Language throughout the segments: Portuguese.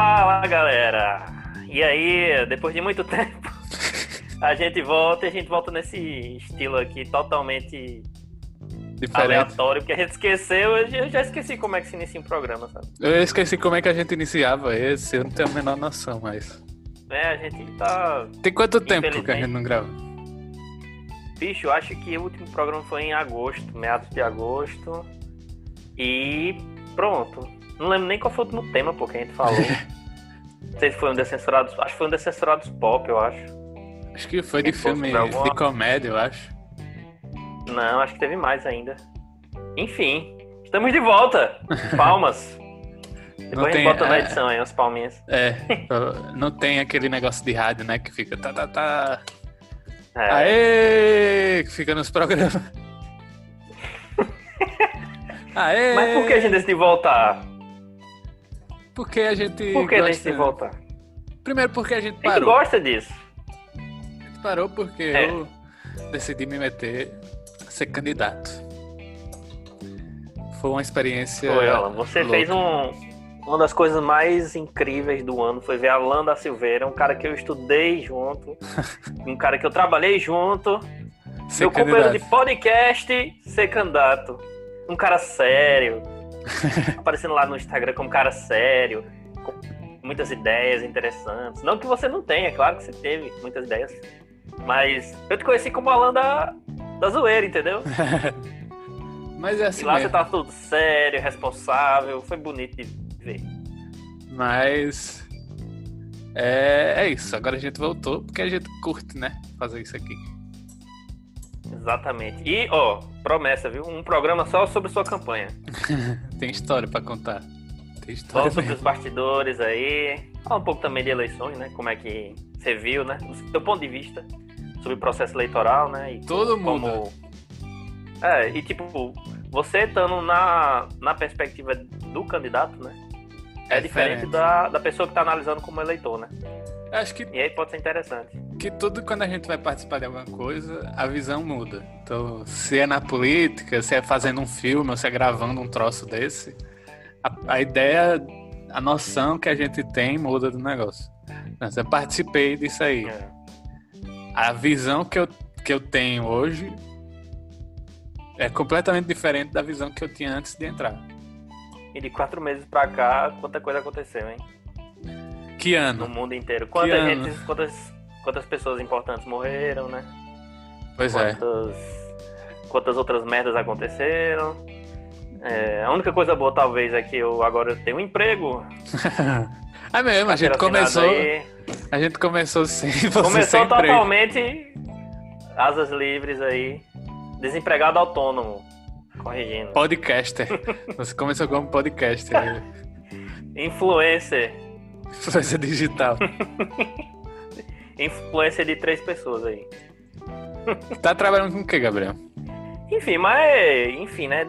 Fala galera! E aí, depois de muito tempo, a gente volta e a gente volta nesse estilo aqui totalmente Diferente. aleatório, porque a gente esqueceu, eu já esqueci como é que se inicia um programa, sabe? Eu esqueci como é que a gente iniciava esse, eu não tenho a menor noção, mas. É, a gente tá. Tem quanto tempo que a gente não grava? Bicho, eu acho que o último programa foi em agosto, meados de agosto. E pronto. Não lembro nem qual foi o último tema, pô, que a gente falou. Não sei se foi um Descensurados. Acho que foi um Descensurados Pop, eu acho. Acho que foi de filme alguma- de comédia, eu acho. Não, acho que teve mais ainda. Enfim, estamos de volta. Palmas. Depois a gente tem, bota na é. edição aí, umas palminhas. É, não tem aquele negócio de rádio, né? Que fica tá, tá, tá. É, Aê! Que fica nos programas. Aê! Mas por que a gente decidiu voltar? Porque a gente. Por que a gente gosta- decidiu voltar? Primeiro porque a gente A gente parou. gosta disso. A gente parou porque É. eu decidi me meter a ser candidato. Foi uma experiência. Foi, Alan. Você louca. fez um. Uma das coisas mais incríveis do ano foi ver a Landa Silveira, um cara que eu estudei junto, um cara que eu trabalhei junto, Ser meu companheiro de podcast ser candidato. Um cara sério, aparecendo lá no Instagram como cara sério, com muitas ideias interessantes. Não que você não tenha, é claro que você teve muitas ideias. Mas eu te conheci como Alan da, da zoeira, entendeu? Mas é E assim lá mesmo. você tá tudo sério, responsável, foi bonito de ver. Mas. É, é isso. Agora a gente voltou porque a gente curte, né? Fazer isso aqui. Exatamente. E, ó, promessa, viu? Um programa só sobre sua campanha. Tem história pra contar. Tem Só história sobre mesmo. os bastidores aí. Fala um pouco também de eleições, né? Como é que você viu, né? Do seu ponto de vista sobre o processo eleitoral, né? E Todo como- mundo. É, e tipo, você estando na, na perspectiva do candidato, né? É, É diferente, diferente. da, da pessoa que tá analisando como eleitor, né? Acho que, E aí pode ser interessante. Que tudo quando a gente vai participar de alguma coisa, a visão muda. Então, se é na política, se é fazendo um filme, ou se é gravando um troço desse, a, a ideia, a noção que a gente tem muda do negócio. Mas eu participei disso aí. É. a visão que eu, que eu tenho hoje é completamente diferente da visão que eu tinha antes de entrar. E de quatro meses pra cá, quanta coisa aconteceu, hein? Que No ano? mundo inteiro. Quanta gente, quantas, quantas pessoas importantes morreram, né? Pois é. quantas, quantas outras merdas aconteceram. É, a única coisa boa, talvez, é que eu agora tenho um emprego. é mesmo, a gente assinada começou, aí. a gente começou sem você Começou sem emprego. totalmente asas livres aí. Desempregado autônomo. Corrigindo. Podcaster. Você começou como podcaster. Influencer. Influência digital. Influencer de três pessoas aí. Tá trabalhando com o que, Gabriel? Enfim, mas enfim, né?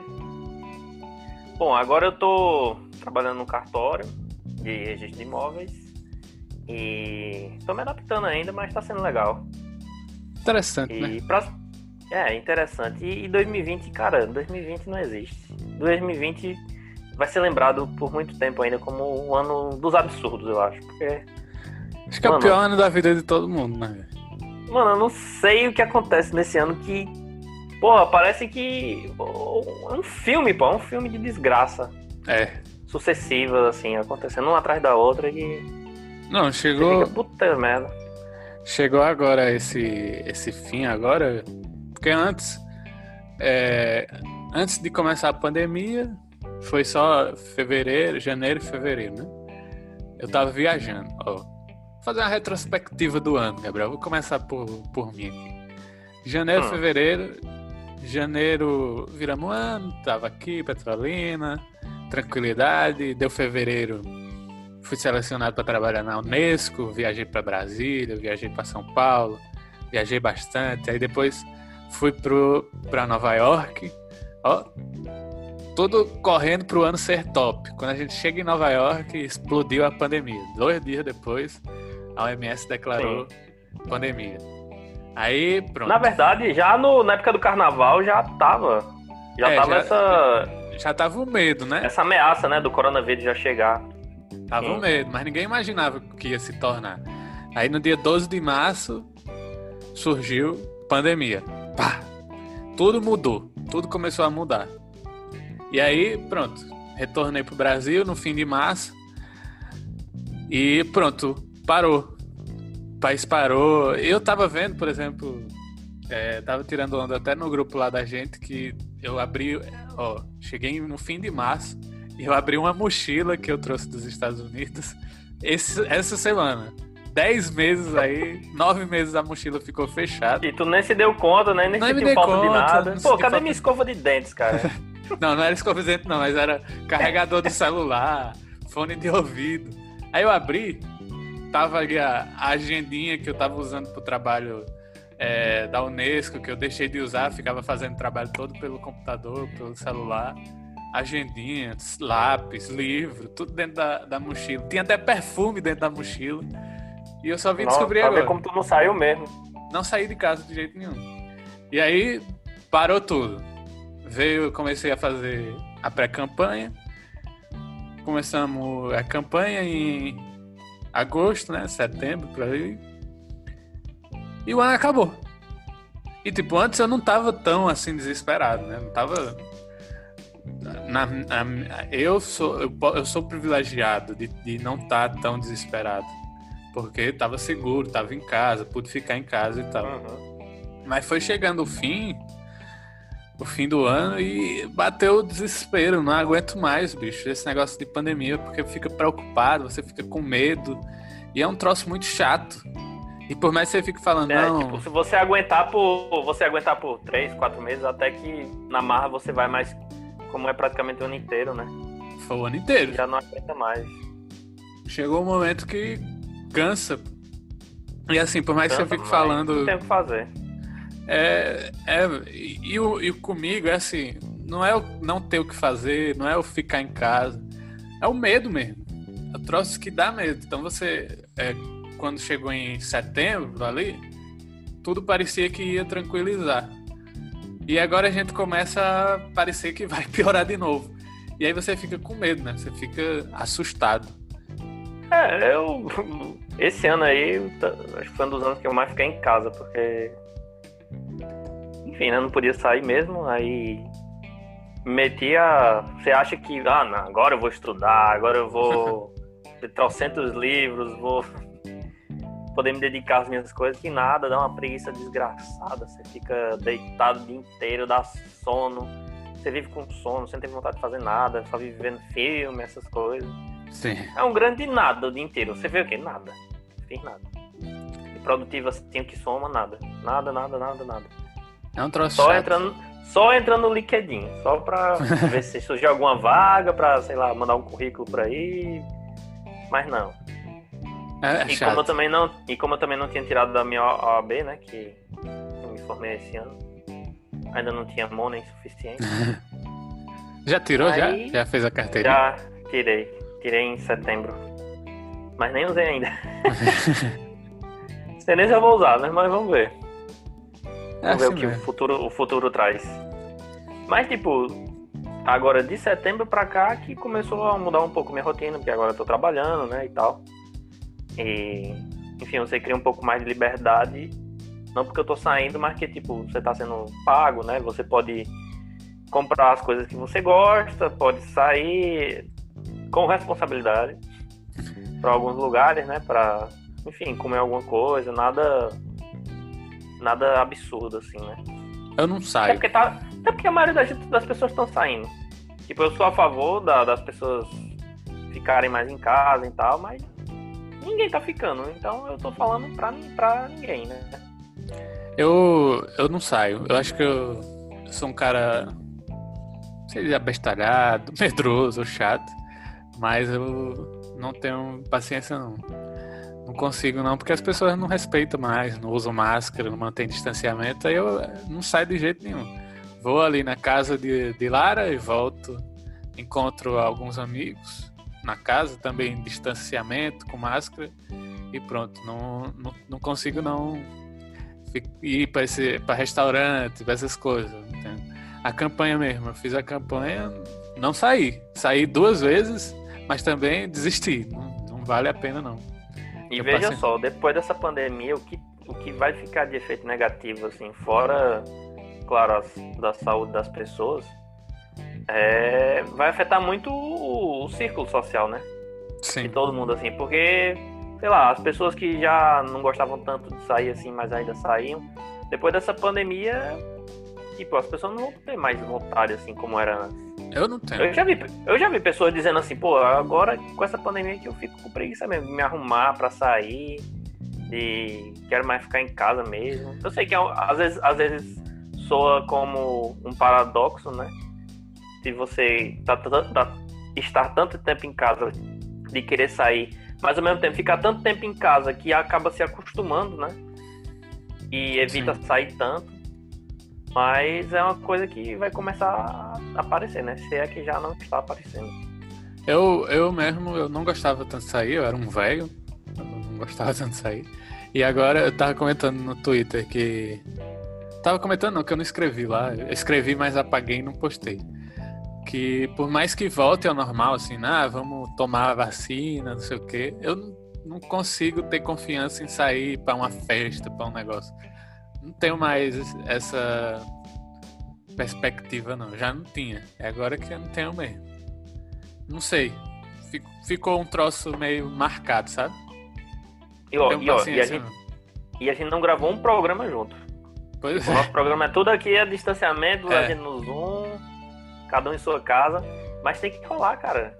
Bom, agora eu tô trabalhando no cartório de registro de imóveis e tô me adaptando ainda, mas tá sendo legal. Interessante, né? E pra... é interessante. E, e 2020, cara, 2020 não existe. 2020 vai ser lembrado por muito tempo ainda como o ano dos absurdos, eu acho. Porque, Acho que é o Mano. pior ano da vida de todo mundo, né? mano, eu não sei o que acontece nesse ano que Porra, parece que é um filme, pô, é um filme de desgraça. É. Sucessivas, assim, acontecendo uma atrás da outra e Não, você chegou. fica, puta merda. Chegou agora esse, esse fim agora, porque antes, é, antes de começar a pandemia, foi só fevereiro, janeiro e fevereiro, né? Eu tava viajando. Ó, fazer uma retrospectiva do ano, Gabriel. Vou começar por, por mim aqui. Janeiro, Hum. fevereiro. Janeiro viramos um ano, tava aqui, Petrolina, tranquilidade. Deu fevereiro, fui selecionado para trabalhar na Unesco, viajei para Brasília, viajei para São Paulo, viajei bastante. Aí depois fui para Nova York, ó, tudo correndo pro ano ser top. Quando a gente chega em Nova York, explodiu a pandemia. Dois dias depois, a OMS declarou pandemia. Aí, pronto. Na verdade, já no, na época do carnaval já tava. Já É, tava já- essa, Já tava o medo, né? essa ameaça, né, do coronavírus já chegar. Tava um medo, mas ninguém imaginava o que ia se tornar. Aí no dia 12 de março surgiu pandemia. Pá! Tudo mudou. Tudo começou a mudar. E aí, pronto. Retornei pro Brasil no fim de março. E pronto, parou. O país parou. Eu tava vendo, por exemplo, é, tava tirando onda até no grupo lá da gente que eu abri, ó, cheguei no fim de março e eu abri uma mochila que eu trouxe dos Estados Unidos esse, essa semana. Dez meses aí, nove meses a mochila ficou fechada. E tu nem se deu conta, né? Nem Não sentiu falta de conta, nada. Pô, cadê falta minha escova de dentes, cara? Não, não era escova de dente, não, mas era carregador do celular, fone de ouvido. Aí eu abri, tava ali a, a agendinha que eu tava usando pro trabalho é, da Unesco, que eu deixei de usar, ficava fazendo trabalho todo pelo computador, pelo celular. Agendinha, lápis, livro, tudo dentro da, da mochila. Tinha até perfume dentro da mochila. E eu só vim Nossa, descobrir pra agora. ver como tu não saiu mesmo. Não saí de casa de jeito nenhum. E aí parou tudo. Veio, comecei a fazer a pré-campanha. Começamos a campanha em agosto, né? Setembro, por aí. E o ano acabou. E tipo, antes eu não tava tão assim desesperado, né? Não tava. Na, na- eu, sou, eu, eu sou privilegiado de, de não estar tão desesperado. Porque tava seguro, tava em casa, pude ficar em casa e tal. Uhum. Mas foi chegando o fim, o fim do ano e bateu o desespero. Não aguento mais, bicho, esse negócio de pandemia, porque fica preocupado, você fica com medo. E é um troço muito chato. E por mais que você fique falando, É, não, tipo, se você aguentar por. Você aguentar por três, quatro meses, até que na marra você vai mais. Como é praticamente o ano inteiro, né? foi o ano inteiro. Já não aguenta mais. Chegou um momento que cansa. E assim, por mais que Tanto, você fique falando. Não tem o que fazer. É, é e, o, e comigo é assim, não é o não ter o que fazer, não é o ficar em casa, é o medo mesmo. É o troço que dá medo. Então você, é, quando chegou em setembro ali, tudo parecia que ia tranquilizar. E agora a gente começa a parecer que vai piorar de novo. E aí você fica com medo, né? Você fica assustado. É, eu. Esse ano aí, tá- acho que foi um dos anos que eu mais fiquei em casa, porque. Enfim, né? Não podia sair mesmo, aí. Metia. Você acha que, ah, não, agora eu vou estudar, agora eu vou. ter trocentos livros, vou. Poder me dedicar às minhas coisas, que nada, dá uma preguiça desgraçada. Você fica deitado o dia inteiro, dá sono. Você vive com sono, você não tem vontade de fazer nada, só vive vendo filme, essas coisas. Sim. É um grande nada o dia inteiro. Você vê o quê? Nada. Não fiz nada. E produtivo assim que soma, nada. Nada, nada, nada, nada. É um troço Só chato. entrando, só entrando no LinkedIn. Só pra ver se surgir alguma vaga, pra, sei lá, mandar um currículo por aí. Mas não. É, é E chato. como, eu também não, e como eu também não tinha tirado da minha OAB, né? Que eu me formei esse ano. Ainda não tinha money suficiente. Já tirou? Aí- Já? Já fez a carteirinha? Já tirei. Tirei em setembro. Mas nem usei ainda. Sei nem se eu vou usar, né? Mas vamos ver. É Vamos ver assim o que o futuro, o futuro traz. Mas, tipo, agora de setembro pra cá que começou a mudar um pouco minha rotina, porque agora eu tô trabalhando, né, e tal. E, enfim, você cria um pouco mais de liberdade. Não porque eu tô saindo, mas que, tipo, você tá sendo pago, né? Você pode comprar as coisas que você gosta, pode sair com responsabilidade para alguns lugares, né? Pra, enfim, comer alguma coisa, nada nada absurdo, assim, né? Eu não Até saio. porque, tá, até porque a maioria das, das pessoas estão saindo. Tipo, eu sou a favor da- das pessoas ficarem mais em casa e tal, mas ninguém tá ficando. Então eu tô falando pra, pra ninguém, né? Eu, eu não saio. Eu acho que eu, eu sou um cara, sei dizer abestalhado, medroso, chato. Mas eu não tenho paciência, não. Consigo, não, porque as pessoas não respeitam mais, não usam máscara, não mantêm distanciamento. Aí eu eh, não saio de jeito nenhum. Vou ali na casa de, de Lara e volto. Encontro alguns amigos na casa, também distanciamento, com máscara. E pronto, não, não, não consigo, não ir para restaurante, para essas coisas. A campanha mesmo, eu fiz a campanha, não saí. Saí duas vezes, mas também desistir. Não, não vale a pena, não. E veja passei- só, depois dessa pandemia, o que, o que vai ficar de efeito negativo, assim, fora, claro, as- da saúde das pessoas, é, vai afetar muito o, o círculo social, né? De Sim. todo mundo, assim, porque, sei lá, as pessoas que já não gostavam tanto de sair, assim, mas ainda saíam, depois dessa pandemia, tipo, as pessoas não vão ter mais vontade, assim, como era antes. Eu não tenho. Eu já vi, eu já vi pessoas dizendo assim, pô, agora com essa pandemia que eu fico com preguiça mesmo de me arrumar pra sair, de quero mais ficar em casa mesmo. Eu sei que às vezes, às vezes soa como um paradoxo, né? Se você tá, tá- tá- estar tanto tempo em casa de querer sair, mas ao mesmo tempo ficar tanto tempo em casa que acaba se acostumando, né? E evita sair tanto. Mas é uma coisa que vai começar a aparecer, né? Se é que já não está aparecendo. Eu, eu mesmo, eu não gostava tanto de sair, eu era um velho, não gostava tanto de sair. E agora eu tava comentando no Twitter que. Tava comentando não, que eu não escrevi lá. Eu escrevi, mas apaguei e não postei. Que por mais que volte ao normal, assim, ah, vamos tomar a vacina, não sei o quê, eu não, consigo ter confiança em sair pra uma festa, pra um negócio. Não tenho mais essa perspectiva, não. Já não tinha. É agora que eu não tenho mesmo. Não sei. Fico- Ficou um troço meio marcado, sabe? E, ó, e, ó, e, a gente, não. e a gente não gravou um programa junto. Pois O é. nosso programa é tudo aqui, é distanciamento, a É. gente no Zoom, cada um em sua casa. Mas tem que rolar, cara.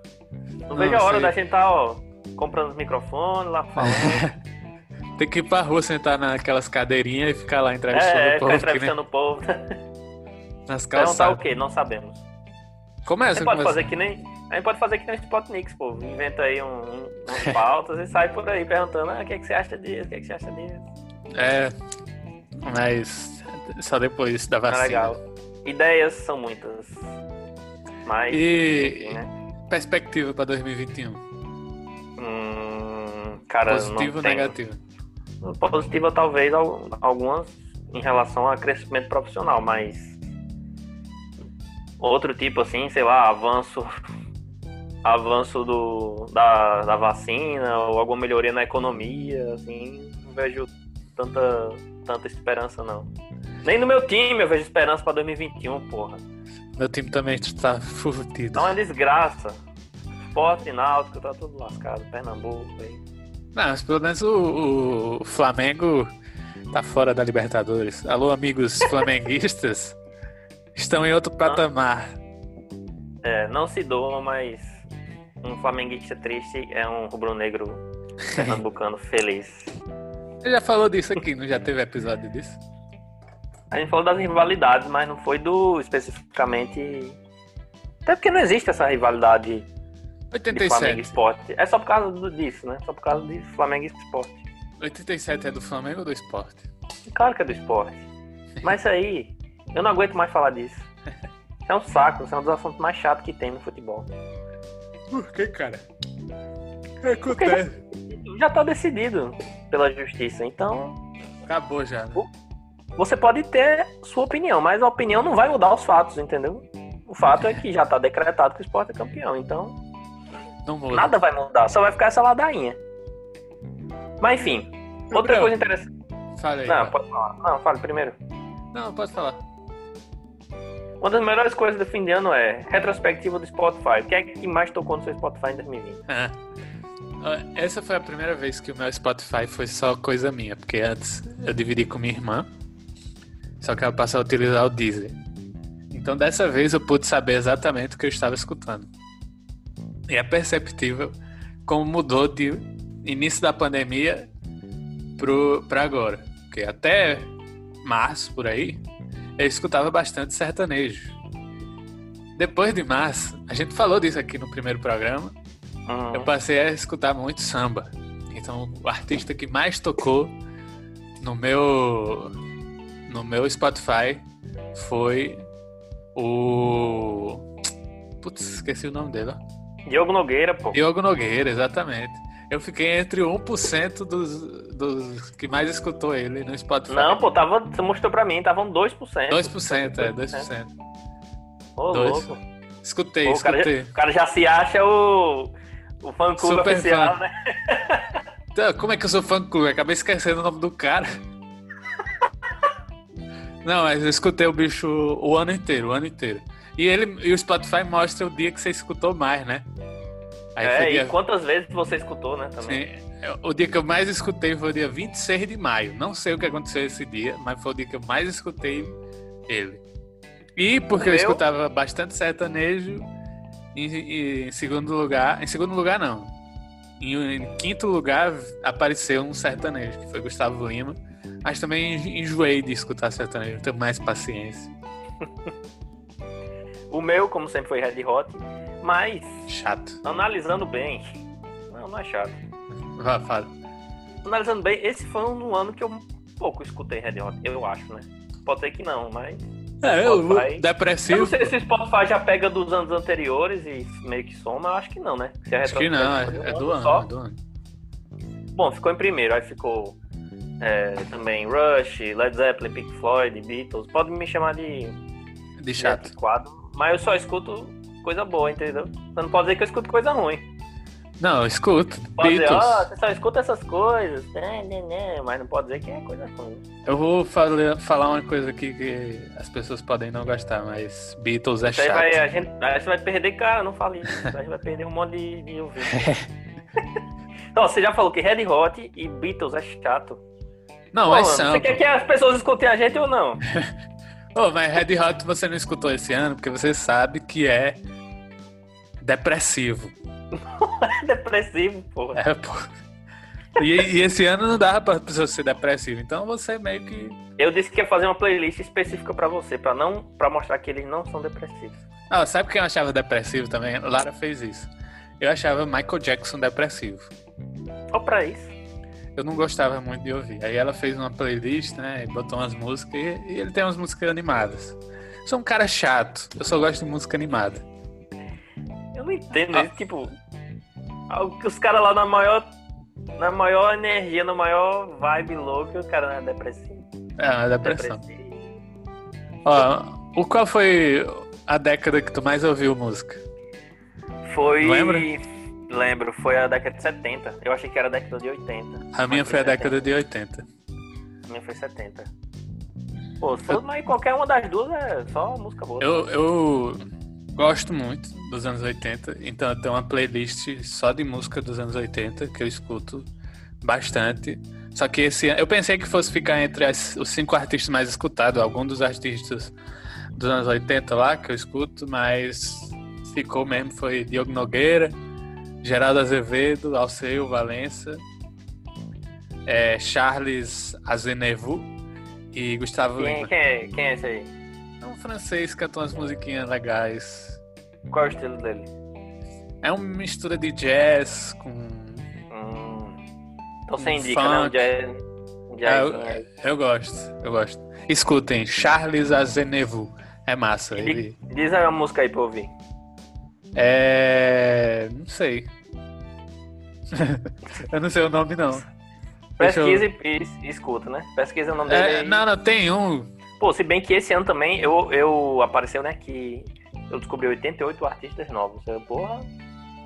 Não, Não, vejo a hora sei. da gente estar, ó, comprando os microfones lá falando. Tem que ir pra rua sentar naquelas cadeirinhas e ficar lá entrevistando é, o povo nem entrevistando o povo. nas Perguntar o calçadas. quê? Não sabemos. A Começa, gente pode começa. fazer que nem. A gente pode fazer que nem o Spotnix, pô. Inventa aí um, um, umas pautas e sai por aí perguntando, ah, o que, é que você acha disso? O que, é que você acha disso? É, mas só depois da É vacina. legal. Ideias são muitas. Mas. E enfim, né? perspectiva pra 2021? Hum, cara, Positivo ou negativo? Positiva talvez al- algumas em relação a crescimento profissional, mas outro tipo assim, sei lá, avanço avanço do, da, da vacina ou alguma melhoria na economia, assim, não vejo tanta, tanta esperança não. Nem no meu time eu vejo esperança pra 2021, porra. Meu time também está fudido. Tá uma desgraça. Esporte náutico, tá tudo lascado. Pernambuco aí. Não, mas pelo menos o, o Flamengo tá fora da Libertadores. Alô, amigos flamenguistas. Estão em outro patamar. É, não se doa, mas um flamenguista triste é um rubro-negro pernambucano feliz. Você já falou disso aqui, não já teve episódio disso? A gente falou das rivalidades, mas não foi do especificamente. Até porque não existe essa rivalidade de Flamengo e 87. Esporte. É só por causa do- disso, né? Só por causa de Flamengo e Esporte. 87 é do Flamengo ou do esporte? Claro que é do esporte. Mas isso aí, eu não aguento mais falar disso. Isso é um saco, isso é um dos assuntos mais chatos que tem no futebol. Por que, cara? Porque já, já tá decidido pela justiça, então Acabou já, né? você pode ter sua opinião, mas a opinião não vai mudar os fatos, entendeu? O fato é que já tá decretado que o esporte é campeão, então muda. nada vai mudar, só vai ficar essa ladainha. Mas enfim, outra Gabriel, coisa interessante. Fala aí. Não, pode falar. Não, fale primeiro. Não, pode falar. Uma das melhores coisas do fim de ano é retrospectiva do Spotify. O que é que mais tocou no seu Spotify em 2020? É. Ó, Essa foi a primeira vez que o meu Spotify foi só coisa minha, porque antes eu dividi com minha irmã, só que ela passou a utilizar o Deezer. Então dessa vez eu pude saber exatamente o que eu estava escutando. E é perceptível como mudou de início da pandemia pro, pra agora. Porque até março, por aí, eu escutava bastante sertanejo. Depois de março, a gente falou disso aqui no primeiro programa, Hum, eu passei a escutar muito samba. Então, o artista que mais tocou no meu no meu Spotify foi o Putz, esqueci o nome dele, ó. Diogo Nogueira, pô. Diogo Nogueira, exatamente. Eu fiquei entre 1% dos, dos que mais escutou ele no Spotify. Não, pô, tava, você mostrou pra mim, estavam 2%. 2%, é, 2%. Ô, dois. louco. Escutei, Pô, o, cara já, escutei. o cara já se acha o. O fã clube Super oficial, fã. né? Então, como é que eu sou fã clube? Acabei esquecendo o nome do cara. Não, mas eu escutei o bicho o ano inteiro, o ano inteiro. E ele e o Spotify mostra o dia que você escutou mais, né? Aí É, foi e dia, quantas vezes você escutou, né? Também. sim, é, o dia que eu mais escutei foi o dia 26 de maio. Não sei o que aconteceu esse dia, mas foi o dia que eu mais escutei ele. E porque eu Meu? escutava bastante sertanejo, em, segundo lugar. Em segundo lugar, não. Em, em quinto lugar apareceu um sertanejo, que foi Gustavo Lima. Mas também en- enjoei de escutar sertanejo, não tenho mais paciência. O meu, como sempre, foi Red Hot. Mas, Chato. analisando bem. Não, não é chato. Vá, fala. Analisando bem, esse foi um ano que eu pouco escutei Red Hot, eu acho, né? Pode ser que não, mas. É, eu, Spotify. Eu depressivo. não sei se o Spotify já pega dos anos anteriores e meio que soma, eu acho que não, né? Se Acho que não, é, é um do ano, só. é do ano. Bom, ficou em primeiro, aí ficou é, também Rush, Led Zeppelin, Pink Floyd, Beatles. Pode me chamar de, De chato. de quadro, mas eu só escuto coisa boa, entendeu? Você não pode dizer que eu escuto coisa ruim. Não, eu escuto. Pode dizer, ó, você só escuta essas coisas, né, né, né, mas não pode dizer que é coisa ruim. Eu vou fala- falar uma coisa aqui que as pessoas podem não gostar, mas Beatles é aí chato. vai, a gente, aí você vai perder, cara, não fale isso. A gente vai perder um monte de, de ouvinte. então, você já falou que Red Hot e Beatles é chato. Não, Pô, mano, são. Você quer que as pessoas escutem a gente ou não? Ô, mas Red Hot você não escutou esse ano porque você sabe que é depressivo. É depressivo, porra. É, pô. E, e esse ano não dava pra pessoa ser depressiva, então você meio que. Eu disse que ia fazer uma playlist específica pra você, pra não, para mostrar que eles não são depressivos. Ah, sabe quem eu achava depressivo também? Lara fez isso. Eu achava Michael Jackson depressivo. Só pra isso. Eu não gostava muito de ouvir. Aí ela fez uma playlist, né? E botou umas músicas e, e ele tem umas músicas animadas. Sou um cara chato. Eu só gosto de música animada. Eu não entendo Ah. isso, tipo, os caras lá na maior na maior energia, na maior vibe louca, o cara não é depressivo. É uma depressão. Depressivo. Ó, o qual foi a década que tu mais ouviu música? Foi. Lembra? Lembro, foi a década de 70. Eu achei que era a década de 80. A minha Mas foi a 70. década de 80. A minha foi 70. Pô, se for, mas qualquer uma das duas é só música boa. Eu, eu gosto muito dos anos 80, então eu tenho uma playlist só de música dos anos 80 que eu escuto bastante. Só que esse eu pensei que fosse ficar entre as- os cinco artistas mais escutados, algum dos artistas dos anos 80 lá que eu escuto, mas ficou mesmo, foi Diogo Nogueira, Geraldo Azevedo, Alceu Valença, é, Charles Azenevu e Gustavo Quem, Lima. quem é, quem é esse aí? É um francês que cantou umas musiquinhas legais. Qual é o estilo dele? É uma mistura de jazz com. Hum. Então você Um indica, né? Funk. jazz. Um É, aí. eu, eu gosto, eu gosto. Escutem, Charles Azenevu. É massa. Ele Diz aí uma música aí pra ouvir. É. Não sei. eu não sei o nome, não. Deixa eu- Pesquisa e, e escuta, né? Pesquisa o nome dele. É, aí. não, não, tem um. Pô, se bem que esse ano também eu, eu apareceu, né, que eu descobri 88 artistas novos. Eu, porra,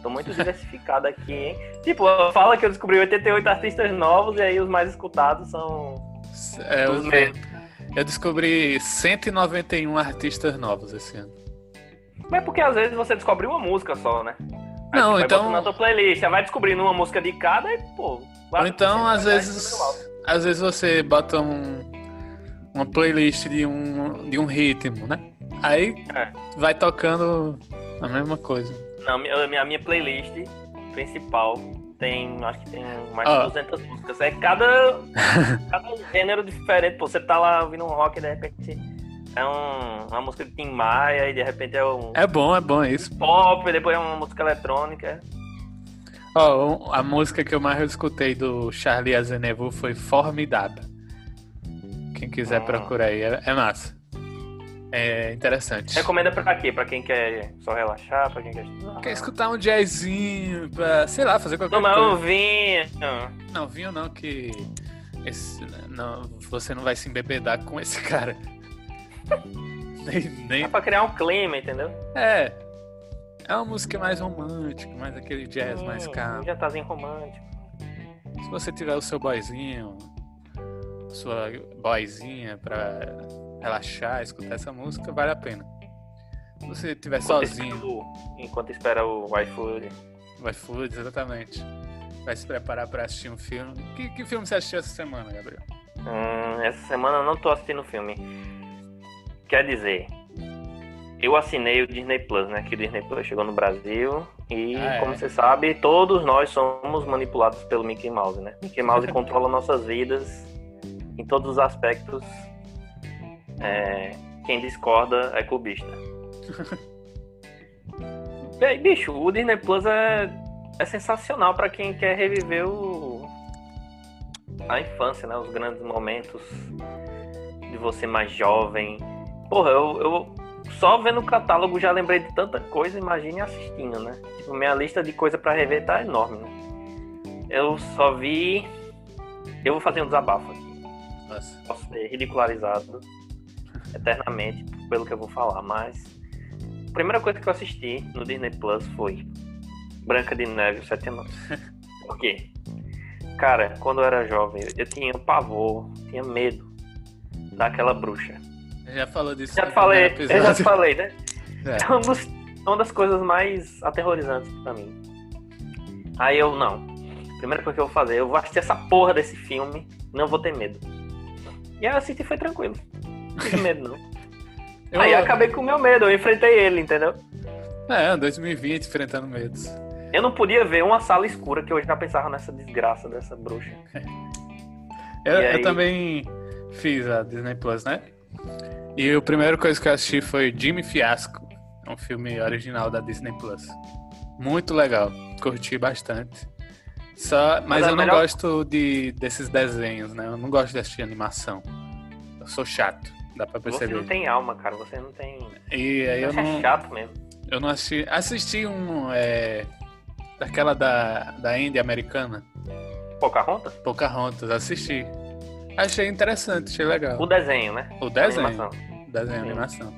tô muito diversificado aqui, hein? Tipo, fala que eu descobri 88 artistas novos e aí os mais escutados são é, os mesmos. eu descobri 191 artistas novos esse ano. Mas porque às vezes você descobre uma música só, né? Aí Não, então- na tua playlist, vai descobrindo uma música de cada e, pô... Ou então, 4% às vezes, às vezes você bota um, uma playlist de um, de um ritmo, né? Aí É. vai tocando a mesma coisa. Não, minha, minha, minha playlist principal tem, acho que tem mais Ó. de 200 músicas. É cada, cada gênero diferente. Pô, você tá lá ouvindo um rock e de repente é um- uma música de Tim Maia e de repente é um É bom, é bom isso. pop, depois é uma música eletrônica. Ó, um- a música que eu mais escutei do Charlie Aznavour foi Formidable. Quem quiser Ah. procurar aí, é, é massa. É interessante. Recomenda pra quê? Pra quem quer só relaxar, pra quem quer estudar? Quer escutar um jazzinho pra, sei lá, fazer qualquer Tomar coisa. um vinho. Não, vinho não, que esse- não, você não vai se embebedar com esse cara. Nem, nem- É pra criar um clima, entendeu? é. É uma música mais romântica, mais aquele jazz mais calmo. Um jantarzinho romântico. Se você tiver o seu boyzinho, sua boyzinha pra relaxar, escutar essa música, vale a pena. Se você estiver sozinho. espera o- enquanto espera o iFood. Vai food, exatamente. Vai se preparar pra assistir um filme. Que, que filme você assistiu essa semana, Gabriel? Hum, essa semana eu não tô assistindo filme. Quer dizer, eu assinei o Disney Plus, né? Que o Disney Plus chegou no Brasil. E, Ah, é? como você sabe, todos nós somos manipulados pelo Mickey Mouse, né? Mickey Mouse controla nossas vidas em todos os aspectos. É, quem discorda é clubista. E aí, bicho, o Disney Plus é, é sensacional pra quem quer reviver o, a infância, né? Os grandes momentos de você mais jovem. Porra, eu, eu só vendo o catálogo já lembrei de tanta coisa, imagine assistindo, né? Tipo, minha lista de coisa pra rever tá enorme, né? Eu só vi. Eu vou fazer um desabafo aqui. Nossa. Posso ser ridicularizado eternamente pelo que eu vou falar, mas. A primeira coisa que eu assisti no Disney Plus foi Branca de Neve e os Sete Anões. Por quê? Cara, quando eu era jovem, eu tinha pavor, tinha medo daquela bruxa. Já falou disso Já falei, eu já falei, né? É. É uma das, uma das coisas mais aterrorizantes pra mim. Aí eu, não. Primeira coisa que eu vou fazer, eu vou assistir essa porra desse filme, não vou ter medo. E aí eu assisti e foi tranquilo. Não tive medo, não. Eu- Aí eu acabei com o meu medo, eu enfrentei ele, entendeu? É, 2020, enfrentando medos. Eu não podia ver uma sala escura que eu já pensava nessa desgraça dessa bruxa. Eu, E eu aí? também fiz a Disney Plus, né? E a primeira coisa que eu assisti foi Jimmy Fiasco. É um filme original da Disney Plus. Muito legal. Curti bastante. Só, mas, Mas é eu não melhor- gosto de, desses desenhos, né? Eu não gosto de assistir animação. Eu sou chato, dá pra Você perceber. não tem alma, cara. Você não tem. E aí eu Você é não, chato mesmo. eu não assisti. Assisti um. É, daquela da, da Índia americana, Pocahontas? Pocahontas, assisti. Achei interessante, achei legal. O desenho, né? O A desenho. animação. Desenho, Sim. animação.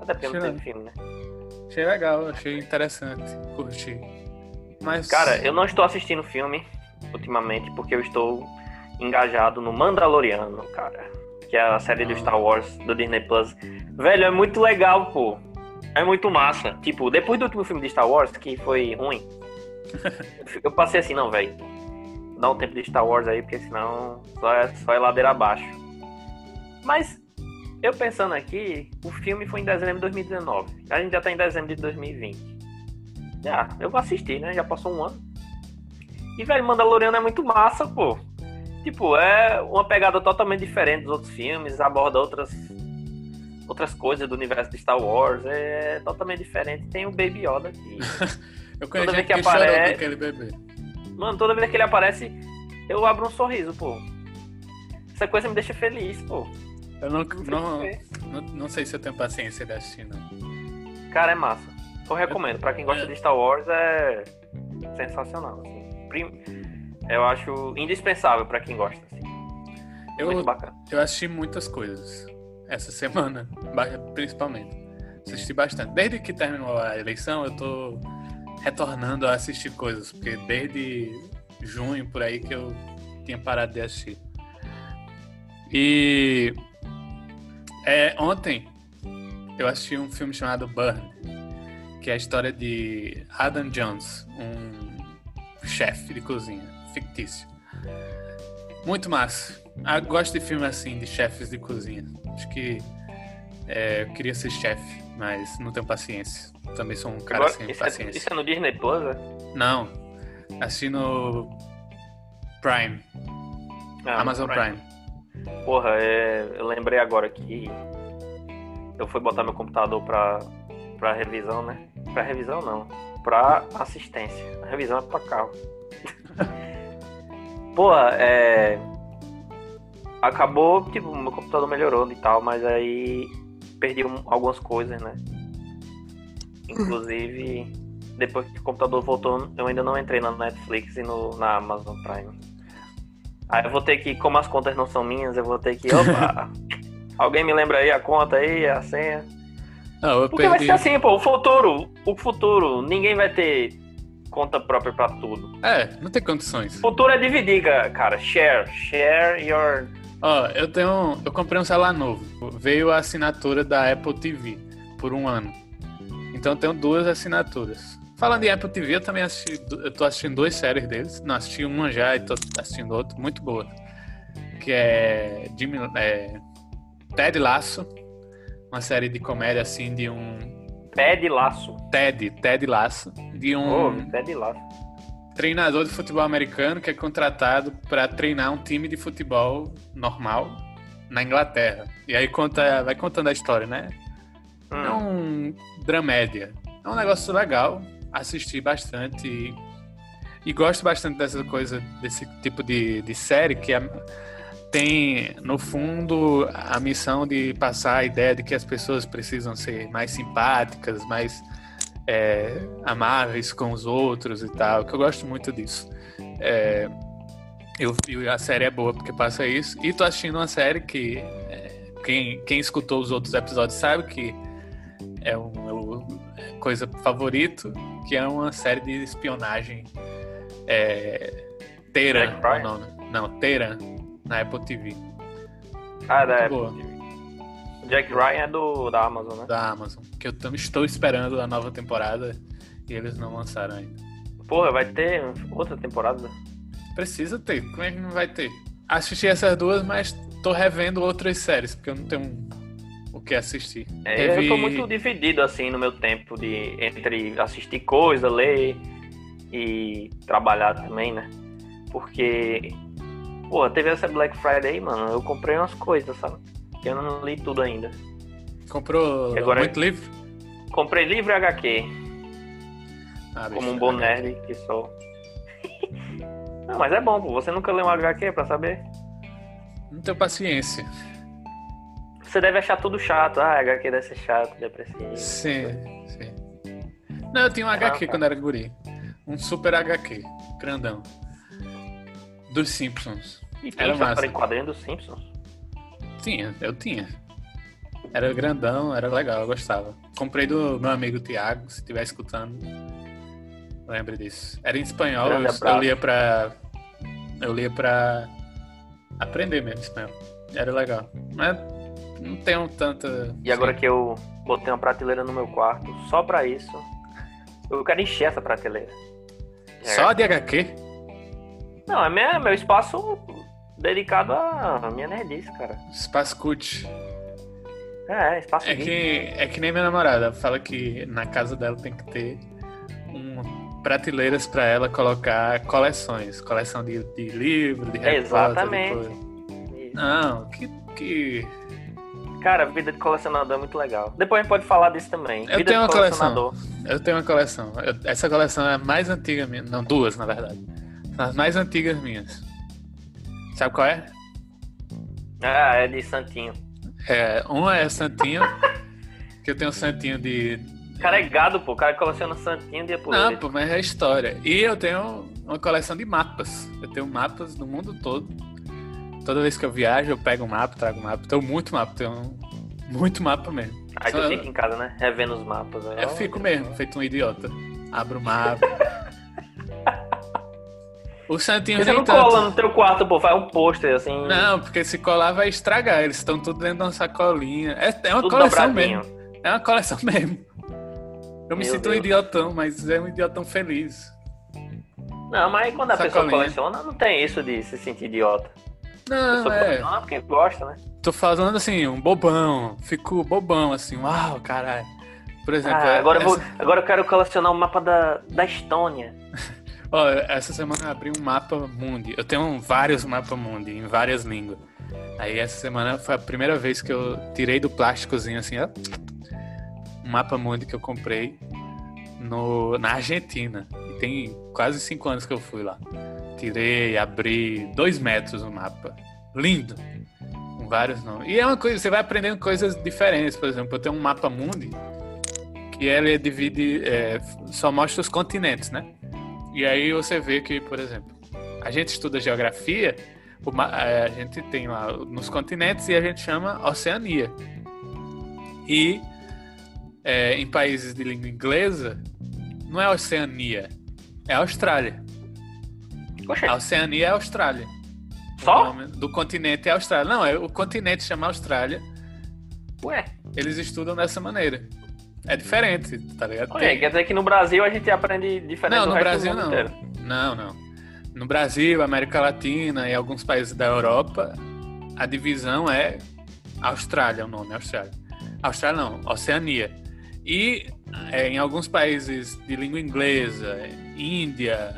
Até porque não Achei teve filme, né? Achei legal, achei interessante, curti. Mas. Cara, eu não estou assistindo filme ultimamente porque eu estou engajado no Mandaloriano, cara. Que é a série do Ah. Star Wars do Disney Plus. Velho, é muito legal, pô. É muito massa. Tipo, depois do último filme de Star Wars, que foi ruim, eu passei assim, não, velho. Dá um tempo de Star Wars aí, porque senão só é, só é ladeira abaixo. Mas, eu pensando aqui, o filme foi em dezembro de 2019. A gente já tá em dezembro de 2020. Já, eu vou assistir, né? Já passou um ano. E, velho, Mandaloriano é muito massa, pô. Tipo, é uma pegada totalmente diferente dos outros filmes, aborda outras outras coisas do universo de Star Wars, é totalmente diferente. Tem o Baby Yoda que, eu toda vez gente que aparece- aquele bebê. Mano, toda vez que ele aparece, eu abro um sorriso, pô. Essa coisa me deixa feliz, pô. Eu não, Não sei não, não, sei se eu tenho paciência de assistir, não. Cara, é massa. Eu recomendo. Pra quem gosta de Star Wars, é sensacional. Assim. Prim- Eu acho indispensável pra quem gosta. Assim. Eu, Muito bacana. eu assisti muitas coisas essa semana, principalmente. Assisti bastante. Desde que terminou a eleição, eu tô retornando a assistir coisas, porque desde junho por aí que eu tinha parado de assistir. E é, ontem eu assisti um filme chamado Burn, que é a história de Adam Jones, um chefe de cozinha fictício. Muito massa. Ah, gosto de filme assim, de chefes de cozinha. Acho que é, eu queria ser chefe, mas não tenho paciência. Também sou um cara Agora, sem isso, é, paciência. isso é no Disney Plus, né? Não. Assisti no Prime, Ah, Amazon Prime. Porra, é, eu lembrei agora que eu fui botar meu computador pra, pra revisão, né? Pra revisão não, pra assistência. A revisão é pra carro. Porra, é. Acabou, tipo, meu computador melhorou e tal, mas aí perdi um- algumas coisas, né? Inclusive, depois que o computador voltou, eu ainda não entrei na Netflix e no, na Amazon Prime. Aí eu vou ter que, como as contas não são minhas, eu vou ter que. Opa! alguém me lembra aí a conta aí, a senha? Não, eu Porque vai perdi. ser assim, pô, o futuro, o futuro, ninguém vai ter conta própria pra tudo. É, não tem condições. O futuro é dividir, cara. Share, share your. Ó, eu tenho. Eu comprei um celular novo. Veio a assinatura da Apple TV por um ano. Então eu tenho duas assinaturas. Falando em Apple TV, eu também assisti. Eu tô assistindo duas séries deles. Não, assisti uma já e tô assistindo outra, muito boa. Que é. Jimmy, é Ted Laço. Uma série de comédia assim de um. De laço. Ted, Ted Laço. De um pé de laço. Treinador de futebol americano que é contratado para treinar um time de futebol normal na Inglaterra. E aí conta, vai contando a história, né? É Hum. um dramédia. É um negócio legal, assisti bastante e, e gosto bastante dessa coisa, desse tipo de, de série que é- tem, no fundo, a missão de passar a ideia de que as pessoas precisam ser mais simpáticas, mais é, amáveis com os outros e tal, que eu gosto muito disso. É, eu, a série é boa porque passa isso. E tô assistindo uma série que é, quem, quem escutou os outros episódios sabe que é um meu coisa favorito, que é uma série de espionagem. É, Teran, é o nome. Não, Teran, na Apple TV, Ah, da Apple boa. TV. Jack Ryan é do, da Amazon, né? da Amazon, que eu estou esperando a nova temporada e eles não lançaram ainda. Porra, vai ter outra temporada? Precisa ter, como é que não vai ter? Assisti essas duas, mas tô revendo outras séries, porque eu não tenho o que assistir. É, Eu tô muito dividido, assim, no meu tempo de entre assistir coisa, ler e trabalhar também, né? Porque, pô, teve essa Black Friday, mano, eu comprei umas coisas, sabe? Eu não li tudo ainda. Comprou agora- muito livro? Comprei livro e HQ, Ah, como um bom nerd que sou. Não, mas é bom, pô. Você nunca leu um HQ pra saber? Não tenho paciência. Você deve achar tudo chato. Ah, HQ deve ser chato, depressivo. Sim, sim. Não, eu tinha um HQ tá. quando era guri. Um super HQ, grandão. Dos Simpsons. E tem Era massa. em quadrinho dos Simpsons. Tinha, eu tinha. Era grandão, era legal, eu gostava. Comprei do meu amigo Tiago, se estiver escutando. Lembre disso. Era em espanhol, eu, eu lia pra. Eu lia pra aprender mesmo espanhol. Era legal. Mas não tenho tanta. E agora que eu botei uma prateleira no meu quarto, só pra isso, eu quero encher essa prateleira. Só de HQ? Não, é meu espaço dedicado à minha nerdice, cara. Espaço cult. É, espaço É geek. que, é que nem minha namorada. Fala que na casa dela tem que ter um, prateleiras pra ela colocar coleções. Coleção de, de livro, de de Exatamente. Não, que, que. Cara, vida de colecionador é muito legal. Depois a gente pode falar disso também. Eu vida tenho uma coleção. Eu tenho uma coleção. Eu- essa coleção é a mais antiga minha. Não, duas, na verdade. São as mais antigas minhas. Sabe qual é? Ah, é de Santinho. é uma é Santinho, que eu tenho um Santinho de. O cara é gado, pô. O cara coleciona Santinho de por Não, ele. pô, mas é história. E eu tenho uma coleção de mapas. Eu tenho mapas do mundo todo. Toda vez que eu viajo, eu pego um mapa, trago um mapa. Tenho muito mapa, tenho um- muito mapa mesmo. Aí tu Só- fica em casa, né? Revendo os mapas. né? Eu fico mesmo, feito um idiota. Abro o mapa. O Santinho você não cola tanto. no teu quarto, pô? Faz um pôster assim. Não, porque se colar vai estragar. Eles estão tudo dentro de uma sacolinha. É, é uma tudo coleção dobradinho. mesmo. É uma coleção mesmo. Eu me Meu sinto um Deus. idiotão, mas é um idiotão feliz. Não, mas quando a pessoa Sacolinha. coleciona, não tem isso de se sentir idiota. Não, pessoa é. coleciona porque gosta, né? Tô falando assim, um bobão. Fico bobão, assim, uau, caralho. Por exemplo, Ah, agora, eu essa, vou, agora eu quero colecionar o mapa da, da Estônia. ó, essa semana eu abri um mapa mundi. Eu tenho vários mapas mundi em várias línguas. Aí essa semana foi a primeira vez que eu tirei do plásticozinho assim, ó. Um mapa mundi que eu comprei no, na Argentina. E tem quase cinco anos que eu fui lá. Tirei, abri dois metros o mapa. Lindo. Com vários nomes. E é uma coisa, você vai aprendendo coisas diferentes. Por exemplo, eu tenho um mapa mundi que ele divide, é, só mostra os continentes, né? E aí você vê que, por exemplo, a gente estuda geografia, é, a gente tem lá nos continentes e a gente chama Oceania. E é, em países de língua inglesa, não é Oceania, é Austrália. Oxê, A Oceania é a Austrália. Só? Do continente é Austrália. Não, é, o continente chama Austrália. ué. Eles estudam dessa maneira. É diferente, tá ligado? Olha, Tem- quer dizer que no Brasil a gente aprende diferente Não, do no Brasil do não. inteiro. Não, não. No Brasil, América Latina e alguns países da Europa, a divisão é Austrália, o nome Austrália. Austrália não, Oceania. E é, em alguns países de língua inglesa, Índia,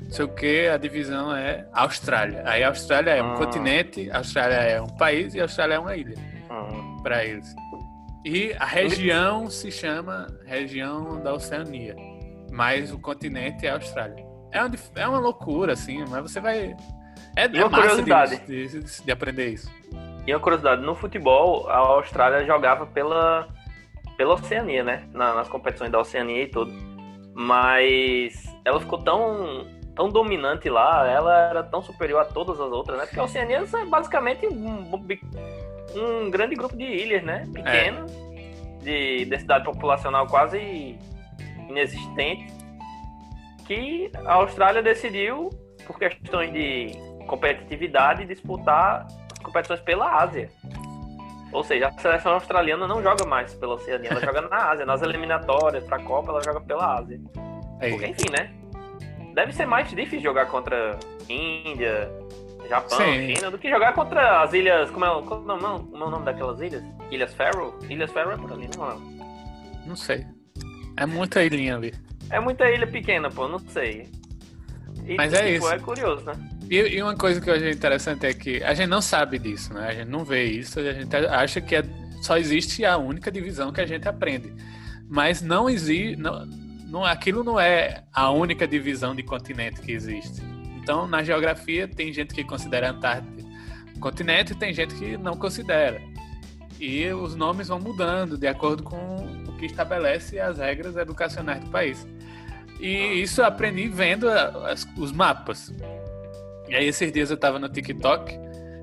não sei o que, a divisão é Austrália. Aí a Austrália é um Ah. continente, a Austrália é um país e a Austrália é uma ilha Hum. para eles. E a região se chama região da Oceania, mas o continente é a Austrália. É uma, é uma loucura, assim, mas você vai. É, E é uma curiosidade. de, de- de aprender isso. E uma curiosidade, no futebol, a Austrália jogava pela, pela Oceania, né? Na- nas competições da Oceania e tudo. Mas ela ficou tão, tão dominante lá, ela era tão superior a todas as outras, né? Porque a Oceania é basicamente um, um grande grupo de ilhas, né? Pequeno, de densidade populacional quase inexistente, que a Austrália decidiu, por questões de competitividade, disputar competições pela Ásia. Ou seja, a seleção australiana não joga mais pela Oceania, ela joga na Ásia, nas eliminatórias, pra Copa, ela joga pela Ásia. Aí, Porque, enfim, né? Deve ser mais difícil jogar contra Índia, Japão, Sim. China, do que jogar contra as ilhas. Como é, como, não, não, como é o nome daquelas ilhas? Ilhas Faroe? Ilhas Faroe é por ali, não, não. não sei. É muita ilhinha ali. É muita ilha pequena, pô, não sei. E, Mas é tipo, isso. é curioso, né? E, e uma coisa que eu achei interessante é que a gente não sabe disso, né? A gente não vê isso, a gente acha que é- só existe a única divisão que a gente aprende. Mas não existe. Não, não, aquilo não é a única divisão de continente que existe. Então, na geografia, tem gente que considera a Antártida um continente e tem gente que não considera. E os nomes vão mudando de acordo com o que estabelece as regras educacionais do país. E isso eu aprendi vendo as- os mapas. E aí, esses dias eu tava no TikTok.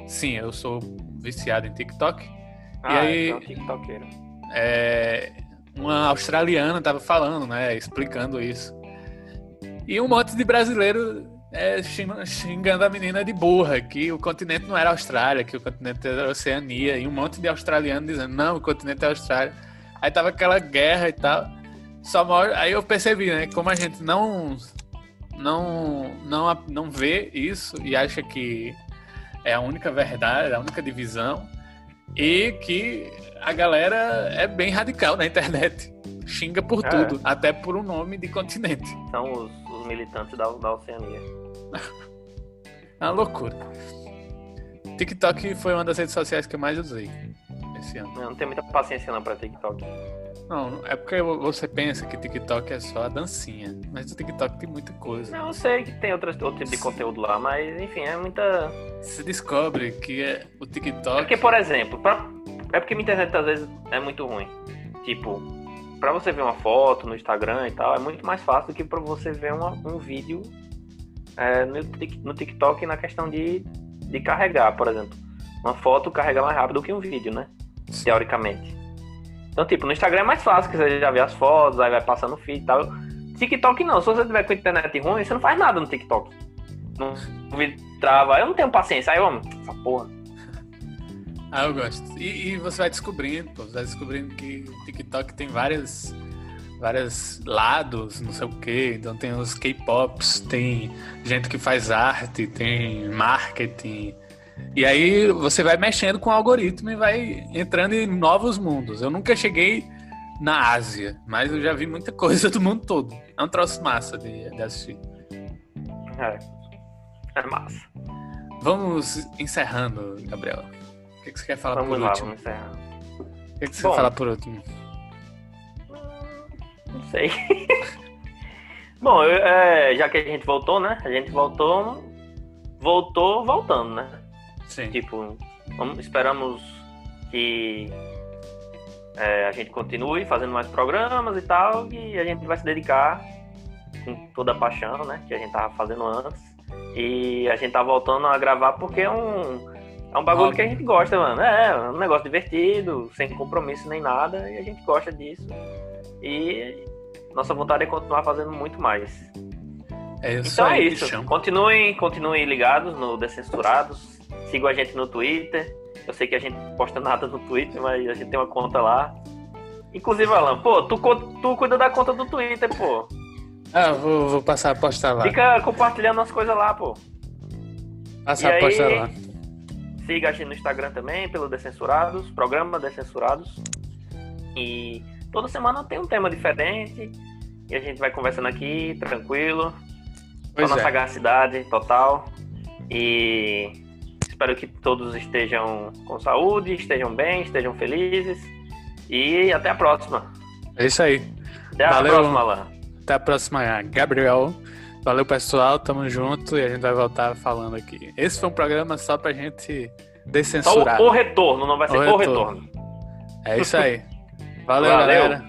Sim, eu sou viciado em TikTok. Ah, aí- é um tiktokeiro. É, uma australiana tava falando, né? Explicando isso. E um monte de brasileiro é, xing- xingando a menina de burra, que o continente não era Austrália, que o continente era Oceania. E um monte de australiano dizendo, não, o continente é Austrália. Aí tava aquela guerra e tal. Só Aí eu percebi, né? Como a gente não, não, não, não vê isso e acha que é a única verdade, a única divisão. E que a galera é bem radical na internet. Xinga por É. tudo, até por um nome de continente. São os, os militantes da, da Oceania. É uma loucura. TikTok foi uma das redes sociais que eu mais usei esse ano. Eu não tenho muita paciência não pra TikTok. Não, é porque você pensa que TikTok é só a dancinha. Mas o TikTok tem muita coisa. Não, eu sei que tem outras, outro tipo de conteúdo lá, mas enfim, é muita. Você descobre que é o É TikTok. porque, por exemplo, pra... é porque minha internet às vezes é muito ruim. Tipo, pra você ver uma foto no Instagram e tal, é muito mais fácil do que pra você ver uma- um vídeo é, no, no TikTok na questão de, de carregar, por exemplo. Uma foto carrega mais rápido que um vídeo, né? Teoricamente. Então, tipo, no Instagram é mais fácil, que você já vê as fotos, aí vai passando o feed e tal. TikTok não, se você tiver com a internet ruim, você não faz nada no TikTok. No o vídeo trava, eu não tenho paciência, aí, homem, essa porra. Ah, eu gosto. E, e você vai descobrindo, pô, você vai descobrindo que o TikTok tem várias, vários lados, não sei o quê. Então tem os K-pops, tem gente que faz arte, tem marketing. E aí você vai mexendo com o algoritmo e vai entrando em novos mundos. Eu nunca cheguei na Ásia, mas eu já vi muita coisa do mundo todo. É um troço massa de, de assistir. É. É massa. Vamos encerrando, Gabriel. O que, que você quer falar Vamos por lá, último? vamos encerrar. O que, que você Bom. quer falar por último? Não sei. Bom, eu- é, já que a gente voltou, né? A gente voltou. Voltou voltando, né? Sim. Tipo, vamos- esperamos que é, a gente continue fazendo mais programas e tal, e a gente vai se dedicar com toda a paixão, né? Que a gente tava fazendo antes. E a gente tá voltando a gravar porque é um, é um bagulho que a gente gosta, mano. É, é um negócio divertido, sem compromisso nem nada, e a gente gosta disso. E nossa vontade é continuar fazendo muito mais. É isso então aí, é isso. Continuem, continuem ligados no Descensurados. Sigam a gente no Twitter. Eu sei que a gente posta nada no Twitter, mas a gente tem uma conta lá. Inclusive, Alan, pô, tu, tu cuida da conta do Twitter, pô. Ah, vou, vou passar a postar lá. Fica compartilhando as coisas lá, pô. Passar E a postar aí? lá. Siga a gente no Instagram também, pelo Descensurados, programa Descensurados. E toda semana tem um tema diferente. E a gente vai conversando aqui, tranquilo. Com a Pois nossa é. sagacidade total. E espero que todos estejam com saúde, estejam bem, estejam felizes. E até a próxima. É isso aí. Até a Valeu. próxima, Alan. Até a próxima, Gabriel. Valeu, pessoal. Tamo junto e a gente vai voltar falando aqui. Esse foi um programa só pra gente Só descensurar. o, o retorno, não vai ser O o retorno. retorno. É isso aí. Valeu, Valeu. galera.